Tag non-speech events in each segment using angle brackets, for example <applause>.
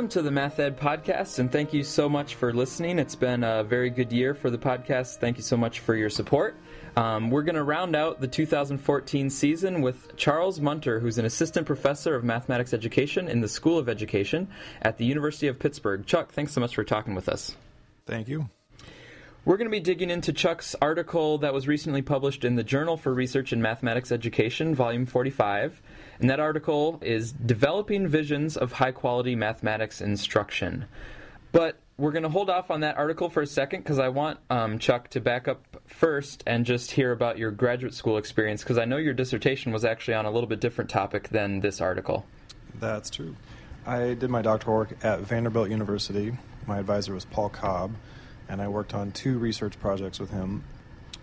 Welcome to the Math Ed Podcast, and thank you so much for listening. It's been a very good year for the podcast. Thank you so much for your support. Um, we're going to round out the 2014 season with Charles Munter, who's an assistant professor of mathematics education in the School of Education at the University of Pittsburgh. Chuck, thanks so much for talking with us. Thank you. We're going to be digging into Chuck's article that was recently published in the Journal for Research in Mathematics Education, Volume 45. And that article is Developing Visions of High Quality Mathematics Instruction. But we're going to hold off on that article for a second because I want um, Chuck to back up first and just hear about your graduate school experience because I know your dissertation was actually on a little bit different topic than this article. That's true. I did my doctoral work at Vanderbilt University. My advisor was Paul Cobb and I worked on two research projects with him.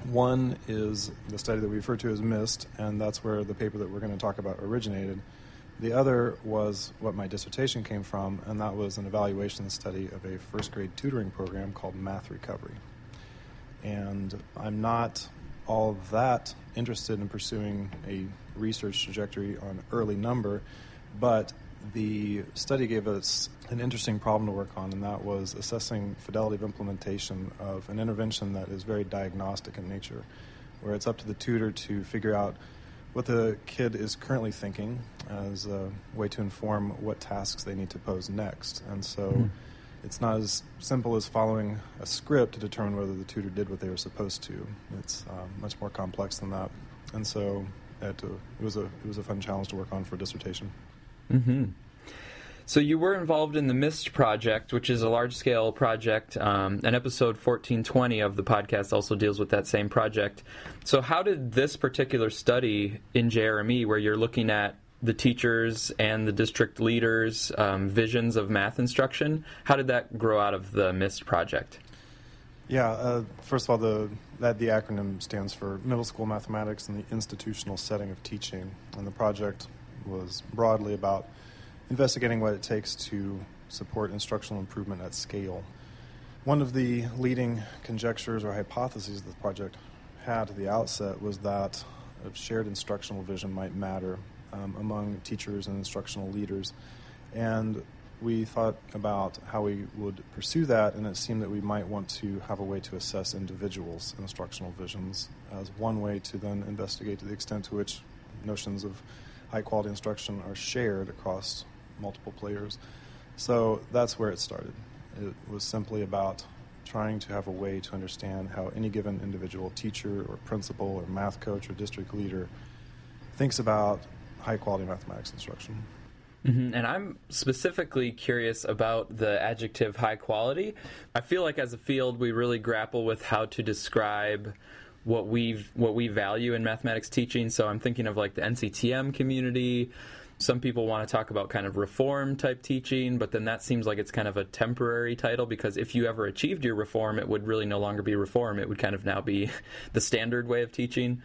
One is the study that we refer to as MIST, and that's where the paper that we're going to talk about originated. The other was what my dissertation came from, and that was an evaluation study of a first grade tutoring program called Math Recovery. And I'm not all that interested in pursuing a research trajectory on early number, but the study gave us an interesting problem to work on, and that was assessing fidelity of implementation of an intervention that is very diagnostic in nature, where it's up to the tutor to figure out what the kid is currently thinking as a way to inform what tasks they need to pose next. And so mm. it's not as simple as following a script to determine whether the tutor did what they were supposed to. It's um, much more complex than that. And so it, uh, it, was a, it was a fun challenge to work on for a dissertation. Mm-hmm. So you were involved in the MIST project, which is a large-scale project, um, and episode 1420 of the podcast also deals with that same project. So how did this particular study in JRME, where you're looking at the teachers and the district leaders' um, visions of math instruction, how did that grow out of the MIST project? Yeah, uh, first of all, the that the acronym stands for Middle School Mathematics in the Institutional Setting of Teaching, and the project was broadly about investigating what it takes to support instructional improvement at scale. One of the leading conjectures or hypotheses the project had at the outset was that a shared instructional vision might matter um, among teachers and instructional leaders. And we thought about how we would pursue that, and it seemed that we might want to have a way to assess individuals' instructional visions as one way to then investigate to the extent to which notions of high quality instruction are shared across multiple players. So that's where it started. It was simply about trying to have a way to understand how any given individual teacher or principal or math coach or district leader thinks about high quality mathematics instruction. Mm-hmm. And I'm specifically curious about the adjective high quality. I feel like as a field, we really grapple with how to describe what we what we value in mathematics teaching. So I'm thinking of like the NCTM community. Some people want to talk about kind of reform type teaching, but then that seems like it's kind of a temporary title because if you ever achieved your reform, it would really no longer be reform. It would kind of now be <laughs> the standard way of teaching.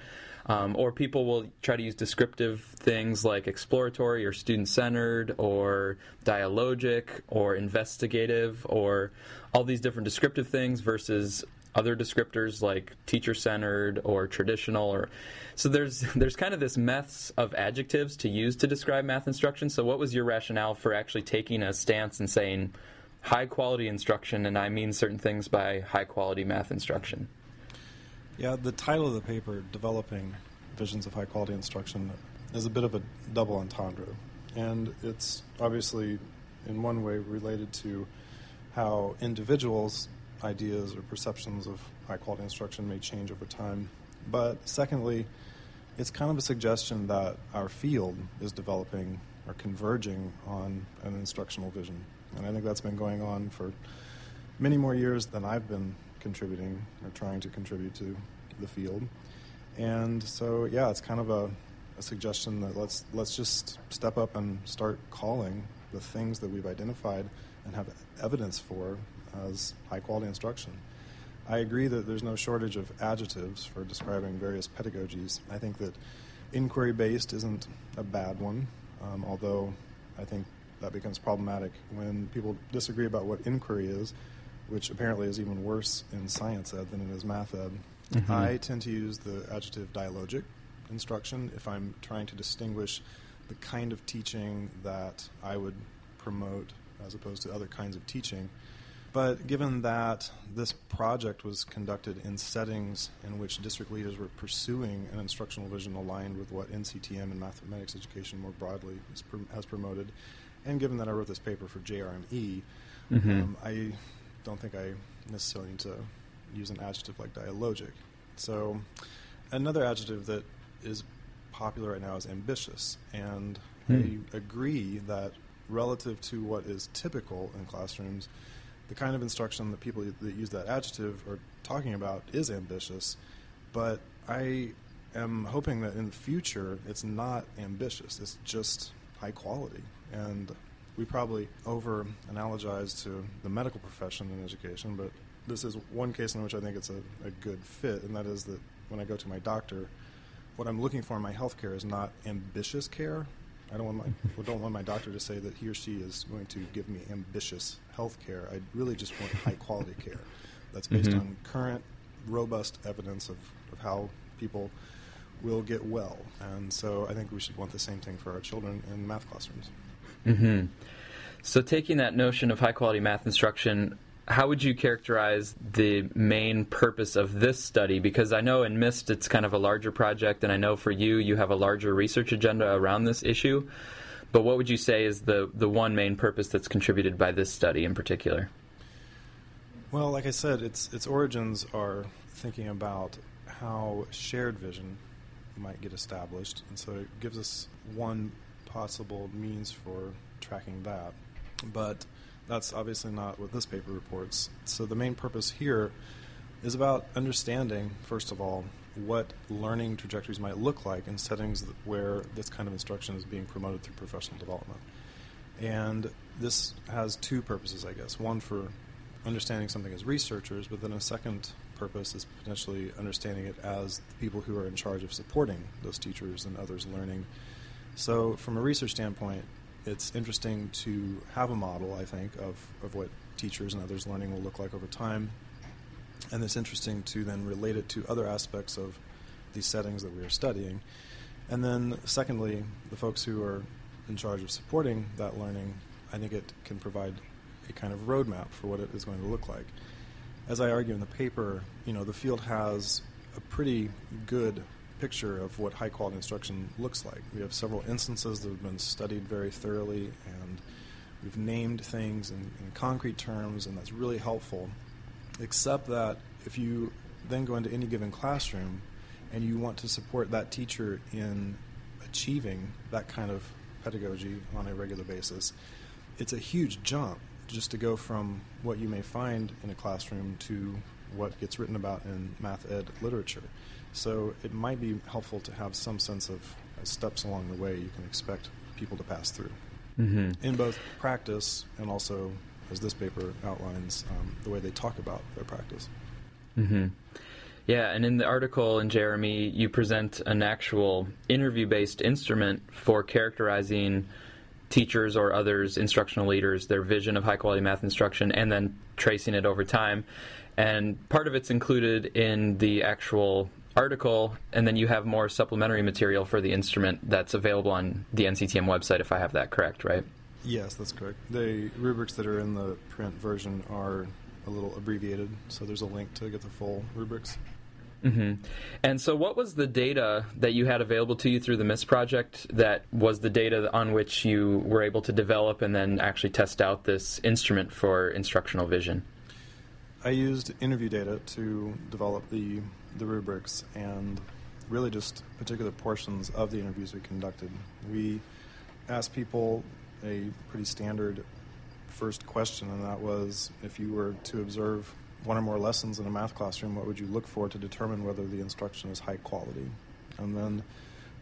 Um, or people will try to use descriptive things like exploratory or student centered or dialogic or investigative or all these different descriptive things versus other descriptors like teacher centered or traditional or so there's <laughs> there's kind of this mess of adjectives to use to describe math instruction. So what was your rationale for actually taking a stance and saying high quality instruction and I mean certain things by high quality math instruction? Yeah the title of the paper developing visions of high quality instruction is a bit of a double entendre. And it's obviously in one way related to how individuals ideas or perceptions of high quality instruction may change over time. But secondly, it's kind of a suggestion that our field is developing or converging on an instructional vision. And I think that's been going on for many more years than I've been contributing or trying to contribute to the field. And so, yeah, it's kind of a, a suggestion that let's let's just step up and start calling the things that we've identified and have evidence for as high quality instruction. I agree that there's no shortage of adjectives for describing various pedagogies. I think that inquiry based isn't a bad one, um, although I think that becomes problematic when people disagree about what inquiry is, which apparently is even worse in science ed than it is math ed. Mm-hmm. I tend to use the adjective dialogic instruction if I'm trying to distinguish the kind of teaching that I would promote as opposed to other kinds of teaching. But given that this project was conducted in settings in which district leaders were pursuing an instructional vision aligned with what NCTM and mathematics education more broadly has promoted, and given that I wrote this paper for JRME, mm-hmm. um, I don't think I necessarily need to use an adjective like dialogic. So, another adjective that is popular right now is ambitious, and mm. I agree that relative to what is typical in classrooms, the kind of instruction that people that use that adjective are talking about is ambitious, but I am hoping that in the future it's not ambitious, it's just high quality. And we probably over analogize to the medical profession in education, but this is one case in which I think it's a, a good fit, and that is that when I go to my doctor, what I'm looking for in my health care is not ambitious care, I don't want my <laughs> don't want my doctor to say that he or she is going to give me ambitious health care. I really just want high quality care that's based mm-hmm. on current, robust evidence of, of how people will get well. And so I think we should want the same thing for our children in math classrooms. Mm-hmm. So taking that notion of high quality math instruction how would you characterize the main purpose of this study? Because I know in MIST it's kind of a larger project, and I know for you, you have a larger research agenda around this issue. But what would you say is the, the one main purpose that's contributed by this study in particular? Well, like I said, its its origins are thinking about how shared vision might get established, and so it gives us one possible means for tracking that. But that's obviously not what this paper reports. So the main purpose here is about understanding, first of all, what learning trajectories might look like in settings where this kind of instruction is being promoted through professional development. And this has two purposes, I guess. One for understanding something as researchers, but then a second purpose is potentially understanding it as the people who are in charge of supporting those teachers and others learning. So, from a research standpoint, it's interesting to have a model, I think, of, of what teachers and others learning will look like over time. And it's interesting to then relate it to other aspects of these settings that we are studying. And then, secondly, the folks who are in charge of supporting that learning, I think it can provide a kind of roadmap for what it is going to look like. As I argue in the paper, you know, the field has a pretty good picture of what high quality instruction looks like. We have several instances that have been studied very thoroughly, and we've named things in, in concrete terms, and that's really helpful. Except that if you then go into any given classroom and you want to support that teacher in achieving that kind of pedagogy on a regular basis, it's a huge jump just to go from what you may find in a classroom to what gets written about in math ed literature. So it might be helpful to have some sense of uh, steps along the way you can expect people to pass through mm-hmm. in both practice and also, as this paper outlines, um, the way they talk about their practice. Mm-hmm. Yeah, and in the article in JRME, you present an actual interview based instrument for characterizing teachers or others, instructional leaders, their vision of high quality math instruction, and then tracing it over time. And part of it's included in the actual article, and then you have more supplementary material for the instrument that's available on the NCTM website, if I have that correct, right? Yes, that's correct. The rubrics that are in the print version are a little abbreviated, so there's a link to get the full rubrics. Mm-hmm. And so, what was the data that you had available to you through the MIST project that was the data on which you were able to develop and then actually test out this instrument for instructional vision? I used interview data to develop the the rubrics and really just particular portions of the interviews we conducted. We asked people a pretty standard first question, and that was if you were to observe one or more lessons in a math classroom, what would you look for to determine whether the instruction is high quality? And then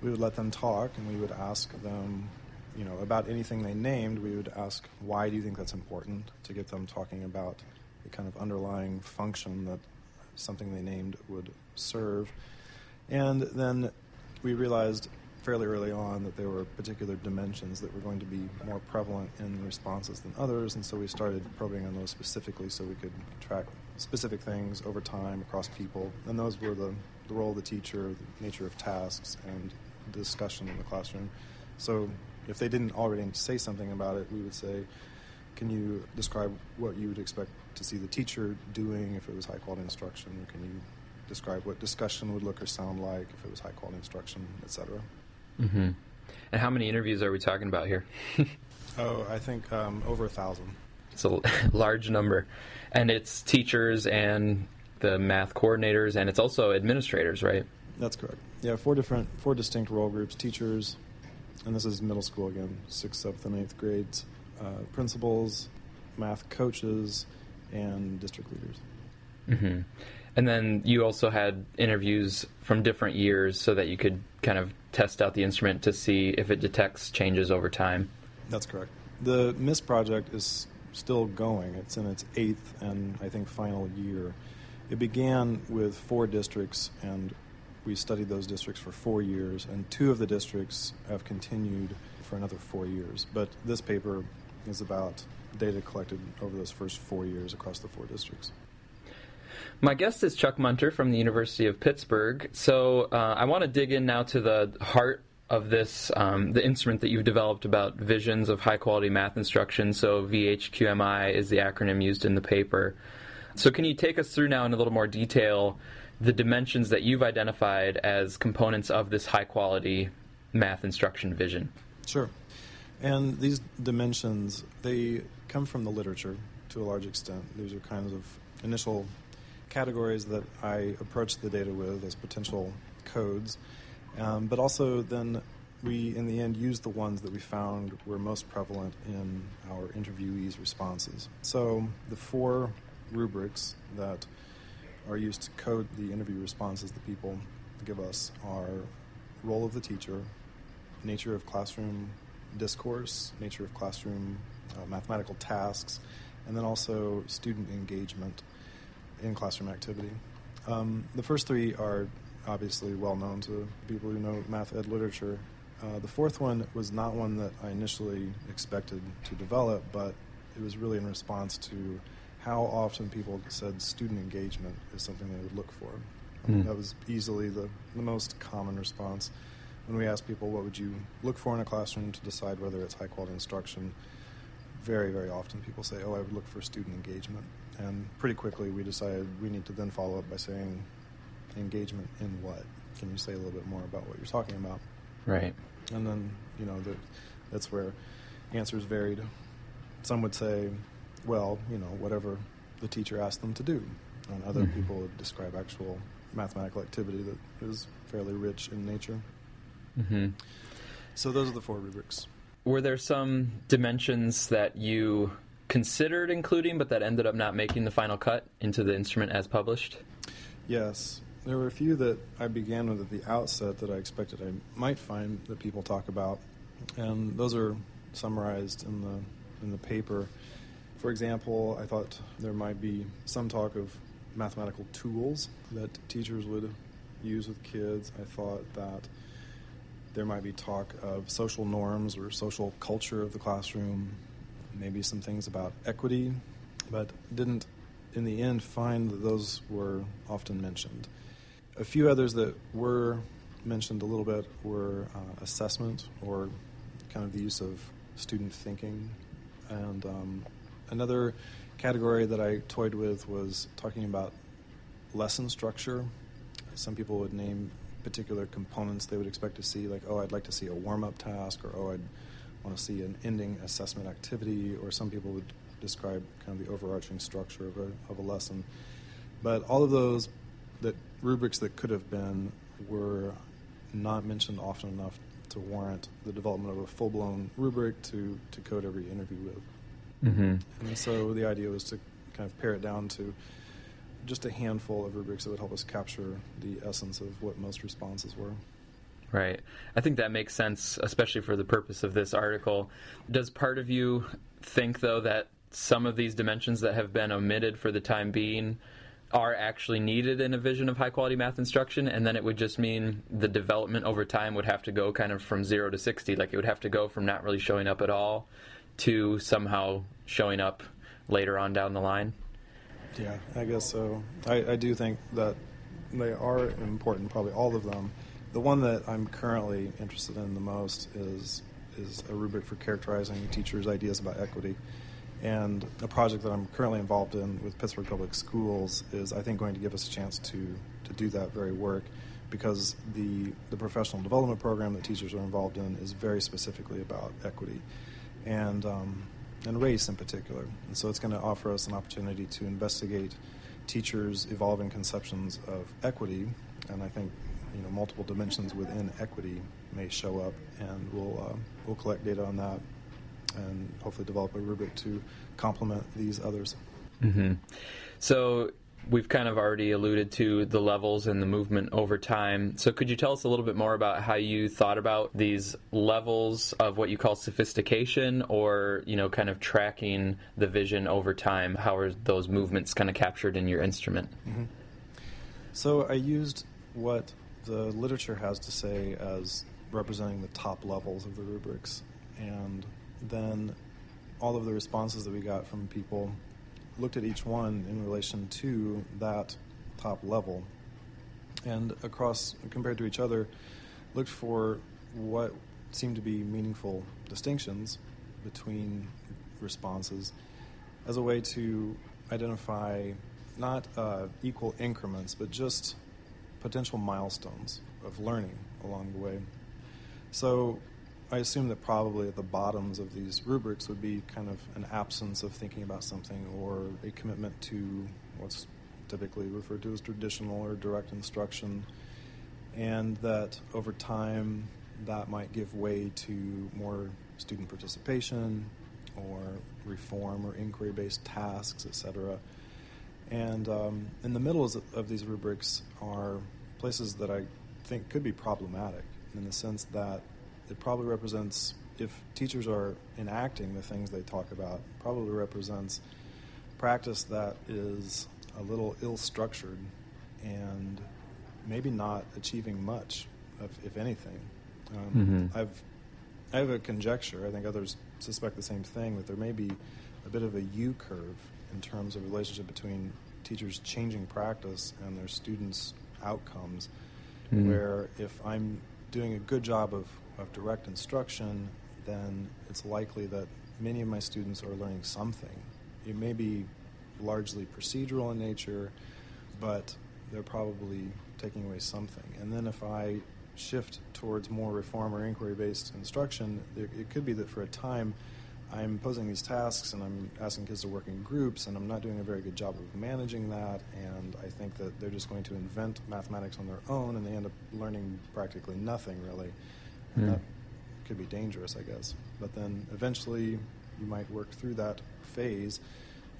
we would let them talk, and we would ask them, you know, about anything they named. We would ask, why do you think that's important? To get them talking about the kind of underlying function that something they named would serve. And then we realized fairly early on that there were particular dimensions that were going to be more prevalent in responses than others, and so we started probing on those specifically so we could track specific things over time across people. And those were the, the role of the teacher, the nature of tasks, and discussion in the classroom. So if they didn't already say something about it, we would say, can you describe what you would expect to see the teacher doing if it was high quality instruction? Can you describe what discussion would look or sound like if it was high quality instruction, etc.? Mm-hmm. And how many interviews are we talking about here? <laughs> oh, I think um, over a thousand. It's a <laughs> large number. And it's teachers and the math coordinators, and it's also administrators, right? That's correct. Yeah, four different, four distinct role groups: teachers, and this is middle school again, sixth, seventh, and eighth grades, uh, principals, math coaches, and district leaders. Mm-hmm. And then you also had interviews from different years so that you could kind of test out the instrument to see if it detects changes over time. That's correct. The MIST project is still going. It's in its eighth and I think final year. It began with four districts, and we studied those districts for four years, and two of the districts have continued for another four years. But this paper is about data collected over those first four years across the four districts. My guest is Chuck Munter from the University of Pittsburgh. So uh, I want to dig in now to the heart of this, um, the instrument that you've developed about visions of high quality math instruction. So VHQMI is the acronym used in the paper. So can you take us through now in a little more detail the dimensions that you've identified as components of this high quality math instruction vision? Sure. And these dimensions, they come from the literature to a large extent. These are kinds of initial categories that I approach the data with as potential codes, um, but also then we, in the end, used the ones that we found were most prevalent in our interviewees' responses. So the four rubrics that are used to code the interview responses that people give us are role of the teacher, nature of classroom discourse, nature of classroom uh, mathematical tasks, and then also student engagement in classroom activity. Um, the first three are obviously well known to people who know math ed literature. Uh, the fourth one was not one that I initially expected to develop, but it was really in response to how often people said student engagement is something they would look for. Mm. That was easily the, the most common response. When we ask people what would you look for in a classroom to decide whether it's high quality instruction, very, very often people say, oh, I would look for student engagement. And pretty quickly we decided we need to then follow up by saying, engagement in what? Can you say a little bit more about what you're talking about? Right. And then, you know, the, that's where answers varied. Some would say, well, you know, whatever the teacher asked them to do. And other mm-hmm. people would describe actual mathematical activity that is fairly rich in nature. Mm-hmm. So those are the four rubrics. Were there some dimensions that you considered including, but that ended up not making the final cut into the instrument as published? Yes. There were a few that I began with at the outset that I expected I might find that people talk about, and those are summarized in the in the paper. For example, I thought there might be some talk of mathematical tools that teachers would use with kids. I thought that there might be talk of social norms or social culture of the classroom, maybe some things about equity, but didn't in the end find that those were often mentioned. A few others that were mentioned a little bit were uh, assessment or kind of the use of student thinking. And um, another category that I toyed with was talking about lesson structure. Some people would name particular components they would expect to see, like, oh, I'd like to see a warm up task, or oh, I'd want to see an ending assessment activity, or some people would describe kind of the overarching structure of a, of a lesson. But all of those that rubrics that could have been were not mentioned often enough to warrant the development of a full blown rubric to, to code every interview with. Mm-hmm. And so the idea was to kind of pare it down to just a handful of rubrics that would help us capture the essence of what most responses were. Right. I think that makes sense, especially for the purpose of this article. Does part of you think, though, that some of these dimensions that have been omitted for the time being are actually needed in a vision of high quality math instruction, and then it would just mean the development over time would have to go kind of from zero to 60. Like it would have to go from not really showing up at all to somehow showing up later on down the line. Yeah, I guess so. I, I do think that they are important, probably all of them. The one that I'm currently interested in the most is is a rubric for characterizing teachers' ideas about equity. And a project that I'm currently involved in with Pittsburgh Public Schools is, I think, going to give us a chance to, to do that very work because the, the professional development program that teachers are involved in is very specifically about equity and, um, and race in particular. And so it's going to offer us an opportunity to investigate teachers' evolving conceptions of equity, and I think you know multiple dimensions within equity may show up, and we'll uh, we'll collect data on that and hopefully develop a rubric to complement these others. Mm-hmm. So we've kind of already alluded to the levels and the movement over time. So could you tell us a little bit more about how you thought about these levels of what you call sophistication or, you know, kind of tracking the vision over time? How are those movements kind of captured in your instrument? Mm-hmm. So I used what the literature has to say as representing the top levels of the rubrics and then all of the responses that we got from people looked at each one in relation to that top level. And across compared to each other looked for what seemed to be meaningful distinctions between responses as a way to identify not uh, equal increments but just potential milestones of learning along the way. So I assume that probably at the bottoms of these rubrics would be kind of an absence of thinking about something or a commitment to what's typically referred to as traditional or direct instruction, and that over time that might give way to more student participation or reform or inquiry based tasks, etc. And um, in the middle of these rubrics are places that I think could be problematic in the sense that it probably represents, if teachers are enacting the things they talk about, probably represents practice that is a little ill structured and maybe not achieving much, if, if anything. Um, mm-hmm. I've I have a conjecture. I think others suspect the same thing that there may be a bit of a U curve in terms of relationship between teachers changing practice and their students' outcomes. Mm-hmm. Where if I'm doing a good job of of direct instruction, then it's likely that many of my students are learning something. It may be largely procedural in nature, but they're probably taking away something. And then if I shift towards more reform or inquiry based instruction, it could be that for a time I'm posing these tasks and I'm asking kids to work in groups, and I'm not doing a very good job of managing that. And I think that they're just going to invent mathematics on their own, and they end up learning practically nothing really. And mm. that could be dangerous, I guess. But then eventually you might work through that phase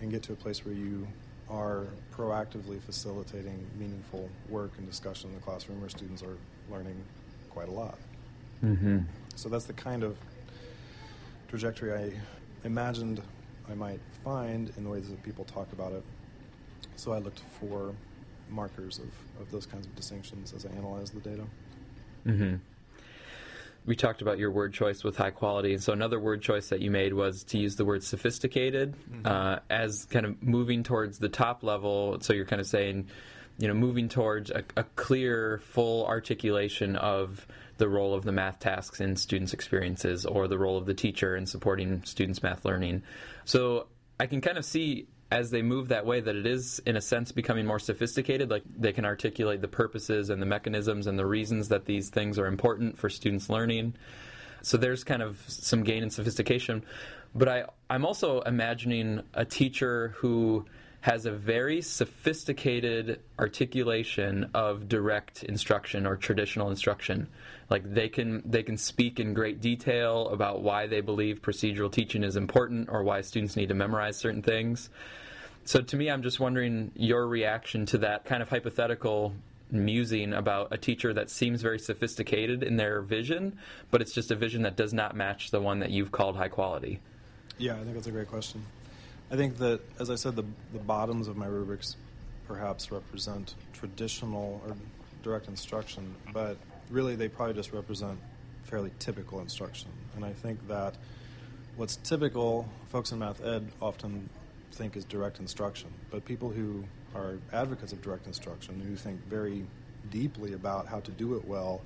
and get to a place where you are proactively facilitating meaningful work and discussion in the classroom where students are learning quite a lot. Mm-hmm. So that's the kind of trajectory I imagined I might find in the ways that people talk about it. So I looked for markers of, of those kinds of distinctions as I analyzed the data. Mm-hmm we talked about your word choice with high quality, and so another word choice that you made was to use the word sophisticated mm-hmm. uh, as kind of moving towards the top level. So you're kind of saying, you know, moving towards a, a clear, full articulation of the role of the math tasks in students' experiences, or the role of the teacher in supporting students' math learning. So I can kind of see as they move that way that it is in a sense becoming more sophisticated like they can articulate the purposes and the mechanisms and the reasons that these things are important for students learning. So there's kind of some gain in sophistication. But i i'm also imagining a teacher who has a very sophisticated articulation of direct instruction or traditional instruction. Like they can they can speak in great detail about why they believe procedural teaching is important or why students need to memorize certain things. So to me I'm just wondering your reaction to that kind of hypothetical musing about a teacher that seems very sophisticated in their vision, but it's just a vision that does not match the one that you've called high quality. Yeah, I think that's a great question. I think that, as I said, the, the bottoms of my rubrics perhaps represent traditional or direct instruction, but really they probably just represent fairly typical instruction. And I think that what's typical, folks in math ed often think is direct instruction, but people who are advocates of direct instruction, who think very deeply about how to do it well,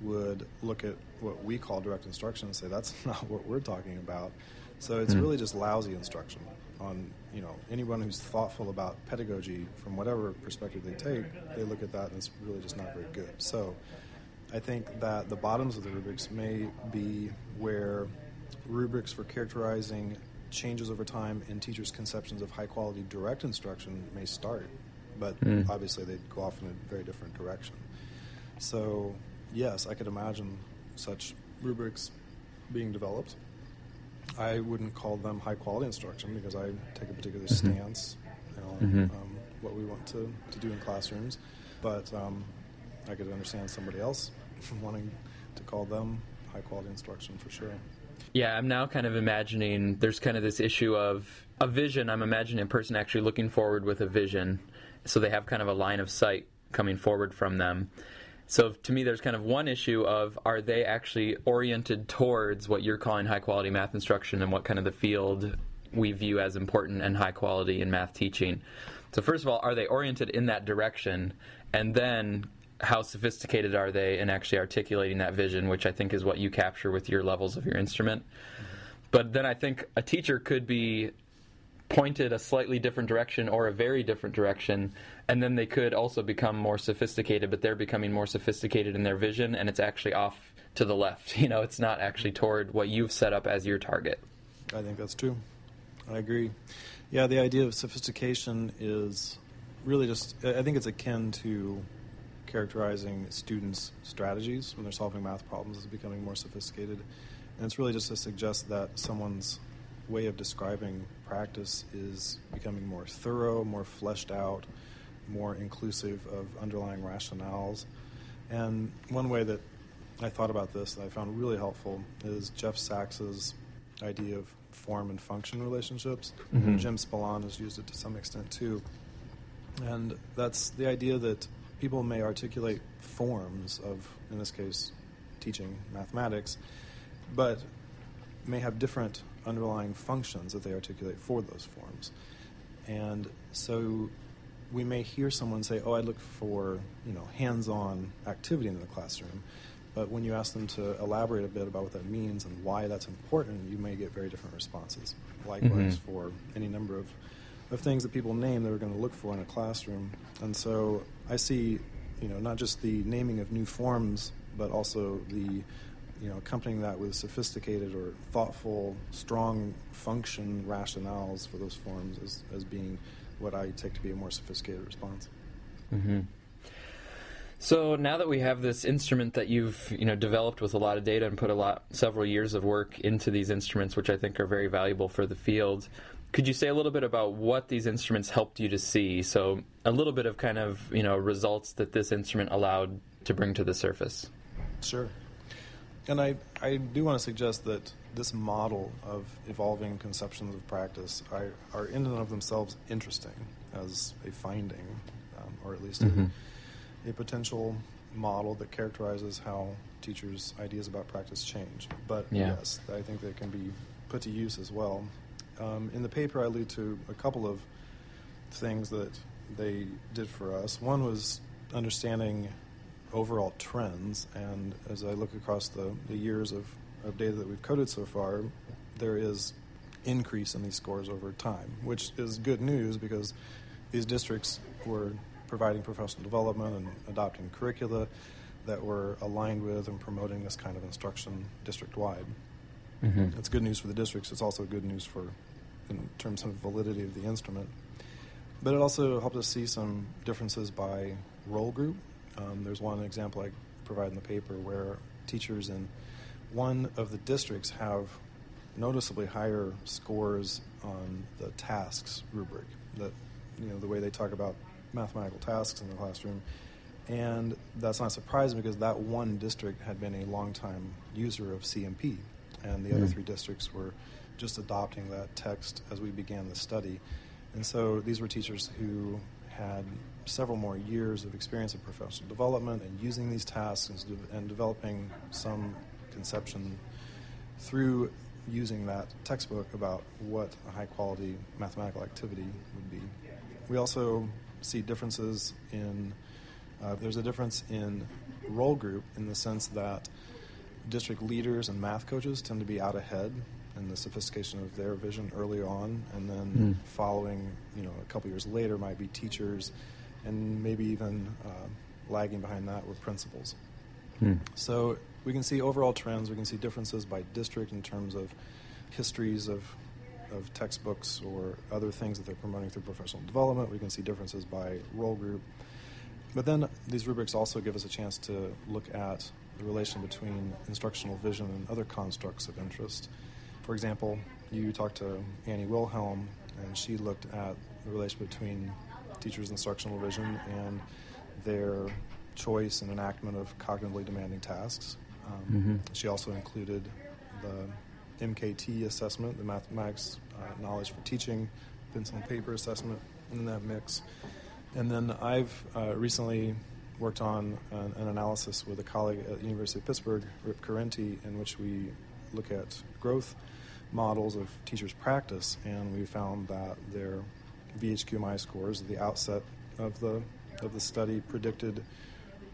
would look at what we call direct instruction and say that's <laughs> not what we're talking about. So it's mm. really just lousy instruction on you know anyone who's thoughtful about pedagogy from whatever perspective they take, they look at that and it's really just not very good. So I think that the bottoms of the rubrics may be where rubrics for characterizing changes over time in teachers' conceptions of high quality direct instruction may start, but mm. obviously they go off in a very different direction. So, yes, I could imagine such rubrics being developed. I wouldn't call them high quality instruction because I take a particular mm-hmm. stance on mm-hmm. um, what we want to, to do in classrooms, but um, I could understand somebody else from <laughs> wanting to call them high quality instruction for sure. Yeah, I'm now kind of imagining there's kind of this issue of a vision. I'm imagining a person actually looking forward with a vision. So they have kind of a line of sight coming forward from them. So to me, there's kind of one issue of are they actually oriented towards what you're calling high quality math instruction and what kind of the field we view as important and high quality in math teaching. So first of all, are they oriented in that direction? And then how sophisticated are they in actually articulating that vision, which I think is what you capture with your levels of your instrument. Mm-hmm. But then I think a teacher could be pointed a slightly different direction or a very different direction, and then they could also become more sophisticated, but they're becoming more sophisticated in their vision, and it's actually off to the left. <laughs> You know, it's not actually toward what you've set up as your target. I think that's true. I agree. Yeah, the idea of sophistication is really just, I think it's akin to characterizing students' strategies when they're solving math problems as becoming more sophisticated. And it's really just to suggest that someone's way of describing practice is becoming more thorough, more fleshed out, more inclusive of underlying rationales. And one way that I thought about this that I found really helpful is Jeff Saxe's idea of form and function relationships. Mm-hmm. Jim Spillane has used it to some extent too. And that's the idea that people may articulate forms of, in this case, teaching mathematics, but may have different underlying functions that they articulate for those forms. And so we may hear someone say, "Oh, I look for you know hands-on activity in the classroom," but when you ask them to elaborate a bit about what that means and why that's important, you may get very different responses. Likewise, mm-hmm. for any number of of things that people name that we're going to look for in a classroom. And so I see, you know, not just the naming of new forms, but also the, you know, accompanying that with sophisticated or thoughtful, strong function rationales for those forms as, as being what I take to be a more sophisticated response. Mm-hmm. So now that we have this instrument that you've you know developed with a lot of data and put a lot several years of work into these instruments, which I think are very valuable for the field, could you say a little bit about what these instruments helped you to see? So, a little bit of kind of you know results that this instrument allowed to bring to the surface. Sure. And I, I do want to suggest that this model of evolving conceptions of practice are, are in and of themselves interesting as a finding, um, or at least mm-hmm. a, a potential model that characterizes how teachers' ideas about practice change. But yeah. yes, I think they can be put to use as well um, in the paper, I allude to a couple of things that they did for us. One was understanding overall trends, and as I look across the, the years of, of data that we've coded so far, there is increase in these scores over time, which is good news because these districts were providing professional development and adopting curricula that were aligned with and promoting this kind of instruction district wide. Mm-hmm. That's good news for the districts. It's also good news for in terms of validity of the instrument. But it also helped us see some differences by role group. Um, there's one example I provide in the paper where teachers in one of the districts have noticeably higher scores on the tasks rubric. That you know the way they talk about mathematical tasks in the classroom, and that's not surprising because that one district had been a long-time user of CMP, and the mm. other three districts were just adopting that text as we began the study. And so these were teachers who had several more years of experience in professional development and using these tasks and, and developing some conception through using that textbook about what a high quality mathematical activity would be. We also see differences in, uh, there's a difference in role group in the sense that district leaders and math coaches tend to be out ahead in the sophistication of their vision early on, and then Mm. following, you know, a couple years later might be teachers, and maybe even uh, lagging behind that were principals. Hmm. So we can see overall trends. We can see differences by district in terms of histories of of textbooks or other things that they're promoting through professional development. We can see differences by role group. But then these rubrics also give us a chance to look at the relation between instructional vision and other constructs of interest. For example, you talked to Annie Wilhelm, and she looked at the relation between teachers' instructional vision and their choice and enactment of cognitively demanding tasks. Um, Mhm. She also included the MKT assessment, the mathematics uh, knowledge for teaching, pencil and paper assessment in that mix. And then I've uh, recently worked on an, an analysis with a colleague at the University of Pittsburgh, Rip Correnti, in which we look at growth models of teachers' practice, and we found that their VHQMI scores at the outset of the of the study predicted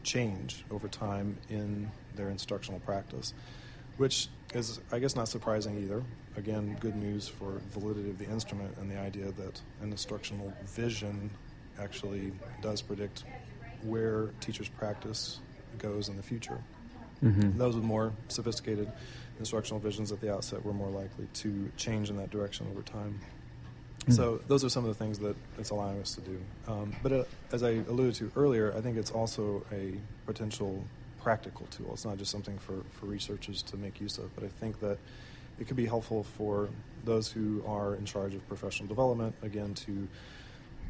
change over time in their instructional practice, which is, I guess, not surprising either. Again, good news for validity of the instrument and the idea that an instructional vision actually does predict where teachers' practice goes in the future. Mhm. Those with more sophisticated instructional visions at the outset were more likely to change in that direction over time. So those are some of the things that it's allowing us to do. Um, but uh, as I alluded to earlier, I think it's also a potential practical tool. It's not just something for, for researchers to make use of, but I think that it could be helpful for those who are in charge of professional development, again, to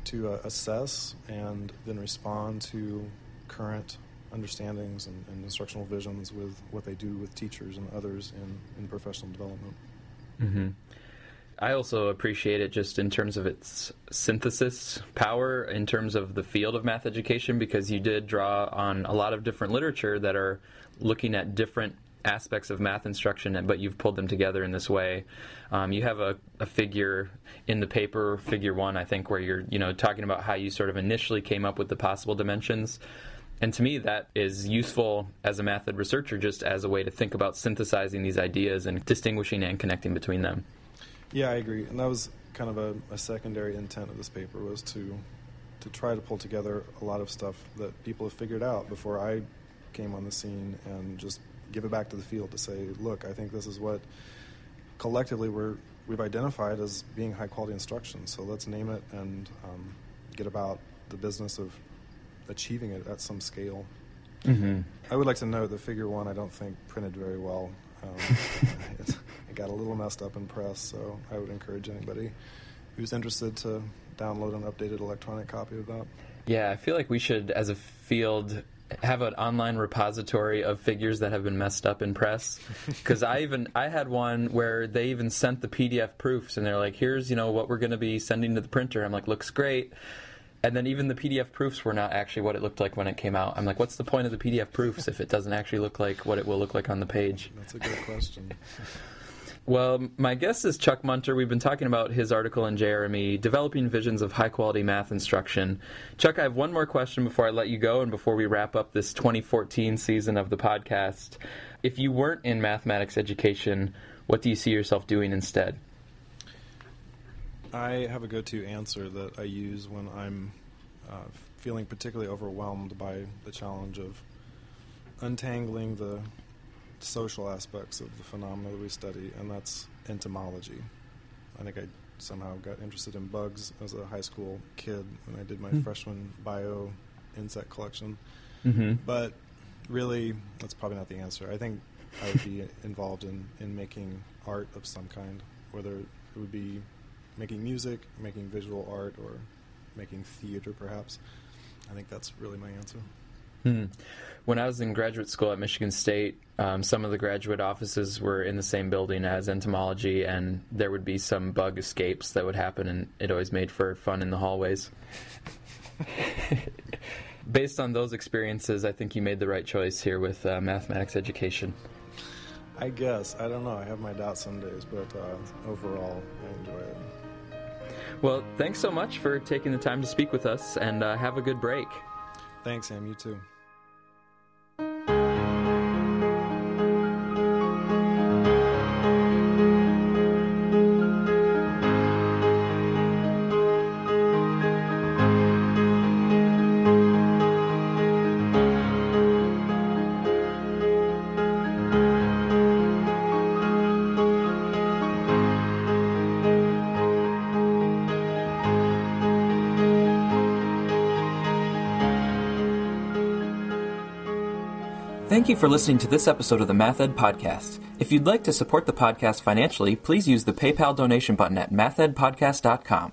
to uh, assess and then respond to current understandings and, and instructional visions with what they do with teachers and others in, in professional development. hmm I also appreciate it just in terms of its synthesis power, in terms of the field of math education, because you did draw on a lot of different literature that are looking at different aspects of math instruction, but you've pulled them together in this way. Um, you have a, a figure in the paper, figure one, I think, where you're you know talking about how you sort of initially came up with the possible dimensions. And to me, that is useful as a math ed researcher, just as a way to think about synthesizing these ideas and distinguishing and connecting between them. Yeah, I agree, and that was kind of a, a secondary intent of this paper was to to try to pull together a lot of stuff that people have figured out before I came on the scene and just give it back to the field to say, look, I think this is what collectively we're we've identified as being high quality instruction. So let's name it and um, get about the business of achieving it at some scale. Mm-hmm. I would like to note that Figure One I don't think printed very well. Um, <laughs> it, it got a little messed up in press, so I would encourage anybody who's interested to download an updated electronic copy of that. Yeah, I feel like we should, as a field, have an online repository of figures that have been messed up in press. <laughs> Because I even I had one where they even sent the PDF proofs, and they're like, "Here's you know what we're going to be sending to the printer." I'm like, "Looks great." And then even the PDF proofs were not actually what it looked like when it came out. I'm like, what's the point of the PDF proofs if it doesn't actually look like what it will look like on the page? That's a good question. <laughs> Well, my guest is Chuck Munter. We've been talking about his article in JRME, Developing Visions of High Quality Math Instruction. Chuck, I have one more question before I let you go and before we wrap up this 2014 season of the podcast. If you weren't in mathematics education, what do you see yourself doing instead? I have a go-to answer that I use when I'm uh, feeling particularly overwhelmed by the challenge of untangling the social aspects of the phenomena that we study, and that's entomology. I think I somehow got interested in bugs as a high school kid when I did my Hmm. freshman bio insect collection. Mm-hmm. But really, that's probably not the answer. I think I would be <laughs> involved in, in making art of some kind, whether it would be making music, making visual art, or making theater, perhaps. I think that's really my answer. Hmm. When I was in graduate school at Michigan State, um, some of the graduate offices were in the same building as entomology, and there would be some bug escapes that would happen, and it always made for fun in the hallways. <laughs> Based on those experiences, I think you made the right choice here with uh, mathematics education. I guess. I don't know. I have my doubts some days, but uh, overall, I enjoy it. Well, thanks so much for taking the time to speak with us, and uh, have a good break. Thanks, Sam. You too. Thank you for listening to this episode of the MathEd Podcast. If you'd like to support the podcast financially, please use the PayPal donation button at mathedpodcast.com.